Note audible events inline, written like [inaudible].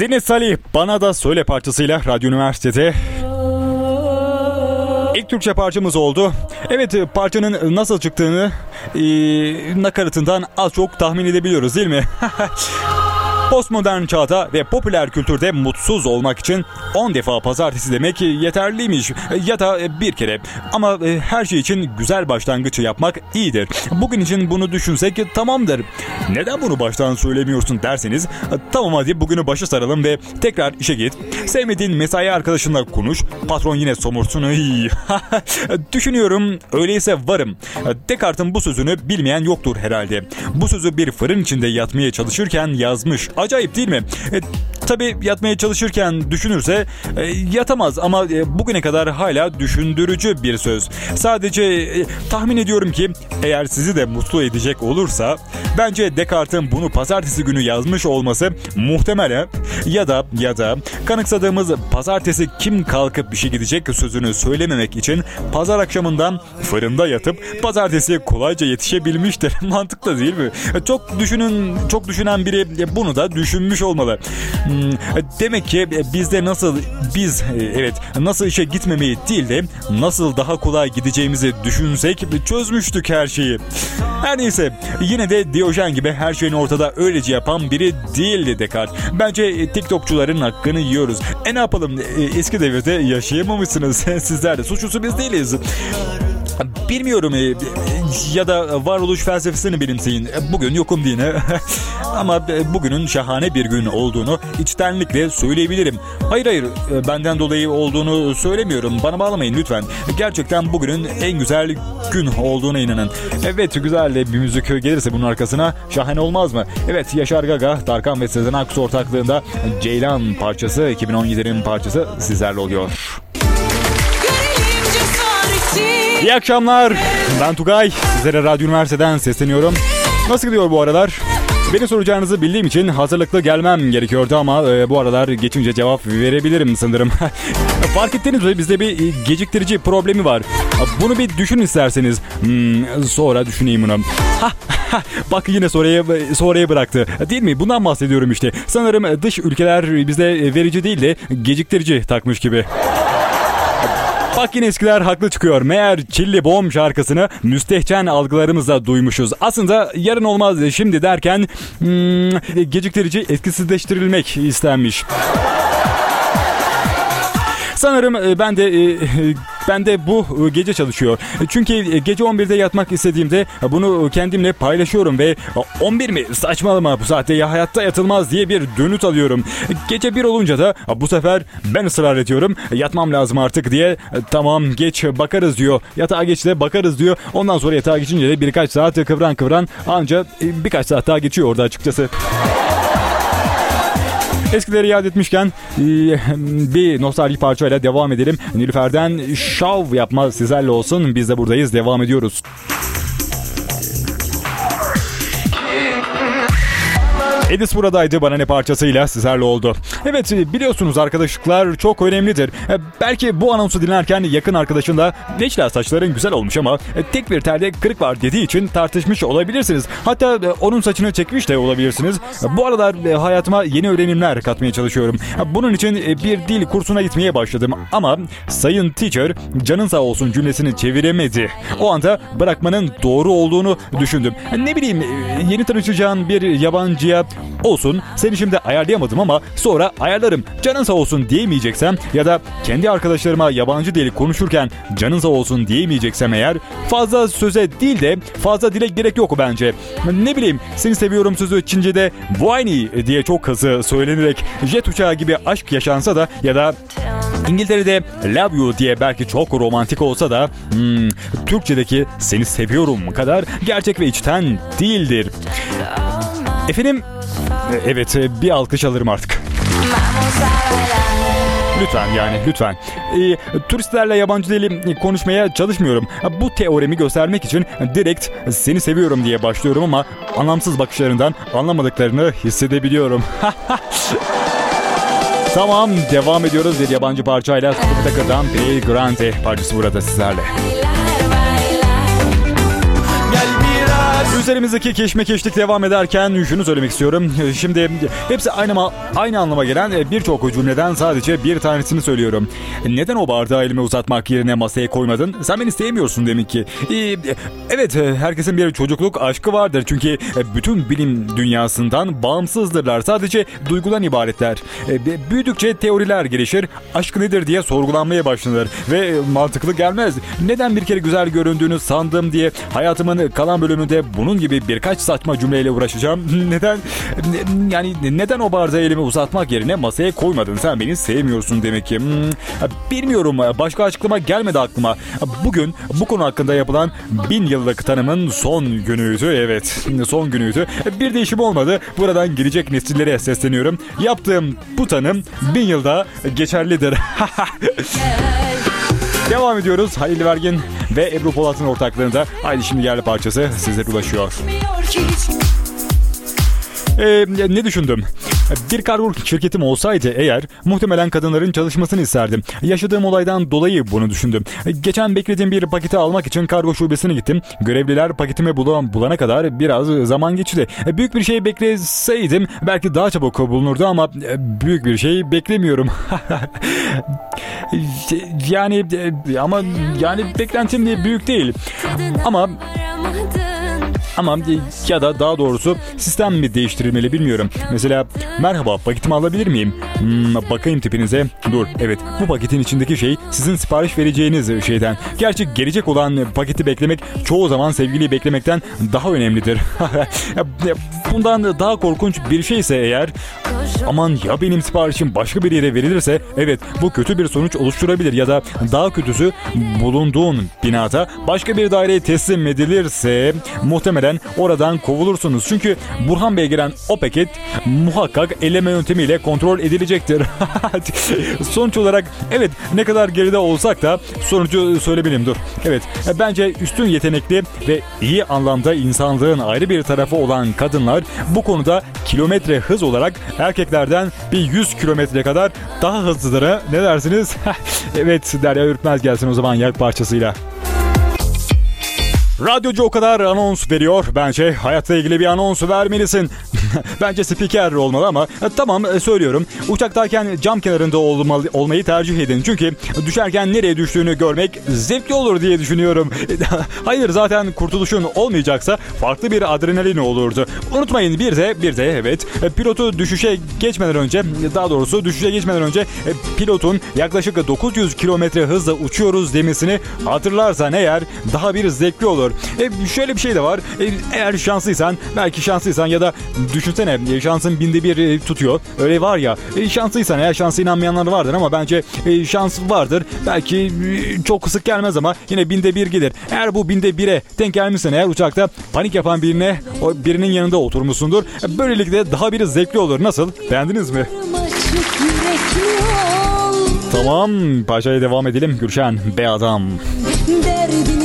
Zeynep Salih bana da söyle parçasıyla Radyo Üniversitede İlk Türkçe parçamız oldu. Evet parçanın nasıl çıktığını e, nakaratından az çok tahmin edebiliyoruz değil mi? [laughs] Postmodern çağda ve popüler kültürde mutsuz olmak için 10 defa pazartesi demek yeterliymiş ya da bir kere. Ama e, her şey için güzel başlangıç yapmak iyidir. Bugün için bunu düşünsek tamamdır. Neden bunu baştan söylemiyorsun derseniz tamam hadi bugünü başa saralım ve tekrar işe git. Sevmediğin mesai arkadaşınla konuş. Patron yine somursun. [laughs] Düşünüyorum öyleyse varım. Descartes'in bu sözünü bilmeyen yoktur herhalde. Bu sözü bir fırın içinde yatmaya çalışırken yazmış. Acayip değil mi? Tabii yatmaya çalışırken düşünürse e, yatamaz ama e, bugüne kadar hala düşündürücü bir söz. Sadece e, tahmin ediyorum ki eğer sizi de mutlu edecek olursa bence Descartes'in bunu pazartesi günü yazmış olması muhtemelen ya da ya da kanıksadığımız pazartesi kim kalkıp işe gidecek sözünü söylememek için pazar akşamından fırında yatıp pazartesi kolayca yetişebilmiştir. [laughs] Mantıklı değil mi? Çok düşünün çok düşünen biri bunu da düşünmüş olmalı. Demek ki bizde nasıl biz evet nasıl işe gitmemeyi değil de nasıl daha kolay gideceğimizi düşünsek çözmüştük her şeyi. Her neyse yine de Diyojen gibi her şeyin ortada öylece yapan biri değildi Descartes. Bence TikTokçuların hakkını yiyoruz. E ne yapalım eski devirde yaşayamamışsınız. [laughs] Sizler de suçlusu biz değiliz. Bilmiyorum e, ya da varoluş felsefesini benimseyin. Bugün yokum dine. [laughs] Ama bugünün şahane bir gün olduğunu içtenlikle söyleyebilirim. Hayır hayır benden dolayı olduğunu söylemiyorum. Bana bağlamayın lütfen. Gerçekten bugünün en güzel gün olduğuna inanın. Evet güzel bir müzik gelirse bunun arkasına şahane olmaz mı? Evet Yaşar Gaga, Tarkan ve Sezen Aksu ortaklığında Ceylan parçası 2017'nin parçası sizlerle oluyor. İyi akşamlar. Ben Tugay. Sizlere Radyo Üniversiteden sesleniyorum. Nasıl gidiyor bu aralar? Beni soracağınızı bildiğim için hazırlıklı gelmem gerekiyordu ama e, bu aralar geçince cevap verebilirim sanırım. [laughs] Fark ettiniz mi bizde bir geciktirici problemi var. Bunu bir düşün isterseniz. Hmm, sonra düşüneyim bunu. Bak yine sonraya, sonraya bıraktı. Değil mi? Bundan bahsediyorum işte. Sanırım dış ülkeler bizde verici değil de geciktirici takmış gibi. Bak yine eskiler haklı çıkıyor. Meğer Çilli Bom şarkısını müstehcen algılarımızla duymuşuz. Aslında yarın olmaz şimdi derken hmm, geciktirici etkisizleştirilmek istenmiş. Sanırım ben de [laughs] ben de bu gece çalışıyor. Çünkü gece 11'de yatmak istediğimde bunu kendimle paylaşıyorum ve 11 mi saçmalama bu saatte ya hayatta yatılmaz diye bir dönüt alıyorum. Gece 1 olunca da bu sefer ben ısrar ediyorum. Yatmam lazım artık diye tamam geç bakarız diyor. Yatağa geç de bakarız diyor. Ondan sonra yatağa geçince de birkaç saat kıvran kıvran anca birkaç saat daha geçiyor orada açıkçası. Eskileri yad etmişken bir nostalji parçayla devam edelim. Nilüfer'den şov yapma sizlerle olsun. Biz de buradayız. Devam ediyoruz. Edis buradaydı bana ne parçasıyla sizlerle oldu. Evet biliyorsunuz arkadaşlıklar çok önemlidir. Belki bu anonsu dinlerken yakın arkadaşınla Neçla saçların güzel olmuş ama tek bir telde kırık var dediği için tartışmış olabilirsiniz. Hatta onun saçını çekmiş de olabilirsiniz. Bu aralar hayatıma yeni öğrenimler katmaya çalışıyorum. Bunun için bir dil kursuna gitmeye başladım ama sayın teacher canın sağ olsun cümlesini çeviremedi. O anda bırakmanın doğru olduğunu düşündüm. Ne bileyim yeni tanışacağın bir yabancıya olsun seni şimdi ayarlayamadım ama sonra ayarlarım canın sağ olsun diyemeyeceksem ya da kendi arkadaşlarıma yabancı dili konuşurken canın sağ olsun diyemeyeceksem eğer fazla söze değil de fazla dilek gerek yok bence. Ne bileyim seni seviyorum sözü Çince'de Vuayni diye çok hızlı söylenerek jet uçağı gibi aşk yaşansa da ya da İngiltere'de love you diye belki çok romantik olsa da hmm, Türkçedeki seni seviyorum kadar gerçek ve içten değildir. Efendim evet bir alkış alırım artık. Lütfen yani lütfen. E, turistlerle yabancı dili konuşmaya çalışmıyorum. Bu teoremi göstermek için direkt seni seviyorum diye başlıyorum ama anlamsız bakışlarından anlamadıklarını hissedebiliyorum. [laughs] tamam devam ediyoruz bir yabancı parçayla Spectacle'dan Play Grande parçası burada sizlerle. Üzerimizdeki keşmekeşlik devam ederken şunu söylemek istiyorum. Şimdi hepsi aynı aynı anlama gelen birçok cümleden sadece bir tanesini söylüyorum. Neden o bardağı elime uzatmak yerine masaya koymadın? Sen beni sevmiyorsun demek ki. Ee, Evet herkesin bir çocukluk aşkı vardır. Çünkü bütün bilim dünyasından bağımsızdırlar. Sadece duygudan ibaretler. E, Büyüdükçe teoriler gelişir. Aşk nedir diye sorgulanmaya başlanır. Ve mantıklı gelmez. Neden bir kere güzel göründüğünü sandım diye hayatımın kalan bölümünde bunun gibi birkaç saçma cümleyle uğraşacağım. [laughs] Neden ne- yani neden o bardağı elime uzatmak yerine masaya koymadın? Sen beni sevmiyorsun demek ki. Hmm, bilmiyorum. Başka açıklama gelmedi aklıma. Bugün bu konu hakkında yapılan bin yıllık tanımın son günüydü. Evet son günüydü. Bir değişim olmadı. Buradan gelecek nesillere sesleniyorum. Yaptığım bu tanım bin yılda geçerlidir. [laughs] Devam ediyoruz. Halil Vergin ve Ebru Polat'ın ortaklığında Haydi Şimdi Yerli parçası sizlere ulaşıyor. Ee, ne düşündüm? Bir kargo şirketim olsaydı eğer muhtemelen kadınların çalışmasını isterdim. Yaşadığım olaydan dolayı bunu düşündüm. Geçen beklediğim bir paketi almak için kargo şubesine gittim. Görevliler paketimi bulan, bulana kadar biraz zaman geçti. Büyük bir şey bekleseydim belki daha çabuk bulunurdu ama büyük bir şey beklemiyorum. [laughs] yani ama yani beklentim de büyük değil. Ama ama ya da daha doğrusu sistem mi değiştirilmeli bilmiyorum. Mesela merhaba paketimi alabilir miyim? Hmm, bakayım tipinize. Dur evet bu paketin içindeki şey sizin sipariş vereceğiniz şeyden. Gerçi gelecek olan paketi beklemek çoğu zaman sevgiliyi beklemekten daha önemlidir. [laughs] Bundan daha korkunç bir şeyse eğer aman ya benim siparişim başka bir yere verilirse evet bu kötü bir sonuç oluşturabilir ya da daha kötüsü bulunduğun binada başka bir daireye teslim edilirse muhtemelen oradan kovulursunuz. Çünkü Burhan Bey gelen o paket muhakkak eleme yöntemiyle kontrol edilecektir. [laughs] Sonuç olarak evet ne kadar geride olsak da sonucu söyleyebilirim dur. Evet bence üstün yetenekli ve iyi anlamda insanlığın ayrı bir tarafı olan kadınlar bu konuda kilometre hız olarak erkeklerden bir 100 kilometre kadar daha hızlıdır. Ne dersiniz? [laughs] evet Derya Ürkmez gelsin o zaman yak parçasıyla. Radyocu o kadar anons veriyor. Bence hayatla ilgili bir anons vermelisin. [laughs] Bence spiker olmalı ama e, tamam e, söylüyorum. Uçaktayken cam kenarında olmalı, olmayı tercih edin. Çünkü düşerken nereye düştüğünü görmek zevkli olur diye düşünüyorum. [laughs] Hayır zaten kurtuluşun olmayacaksa farklı bir adrenalin olurdu. Unutmayın bir de bir de evet e, pilotu düşüşe geçmeden önce daha doğrusu düşüşe geçmeden önce pilotun yaklaşık 900 kilometre hızla uçuyoruz demesini hatırlarsan eğer daha bir zevkli olur. E, şöyle bir şey de var. E, eğer şanslıysan belki şanslıysan ya da düşünsene e, şansın binde bir e, tutuyor. Öyle var ya e, şanslıysan eğer şansa inanmayanlar vardır ama bence e, şans vardır. Belki e, çok sık gelmez ama yine binde bir gelir. Eğer bu binde bire denk gelmişsen eğer uçakta panik yapan birine birinin yanında oturmuşsundur. E, Böylelikle daha bir zevkli olur. Nasıl? Beğendiniz mi? Tamam. Paşa'ya devam edelim. Gülşen, be adam. Derdini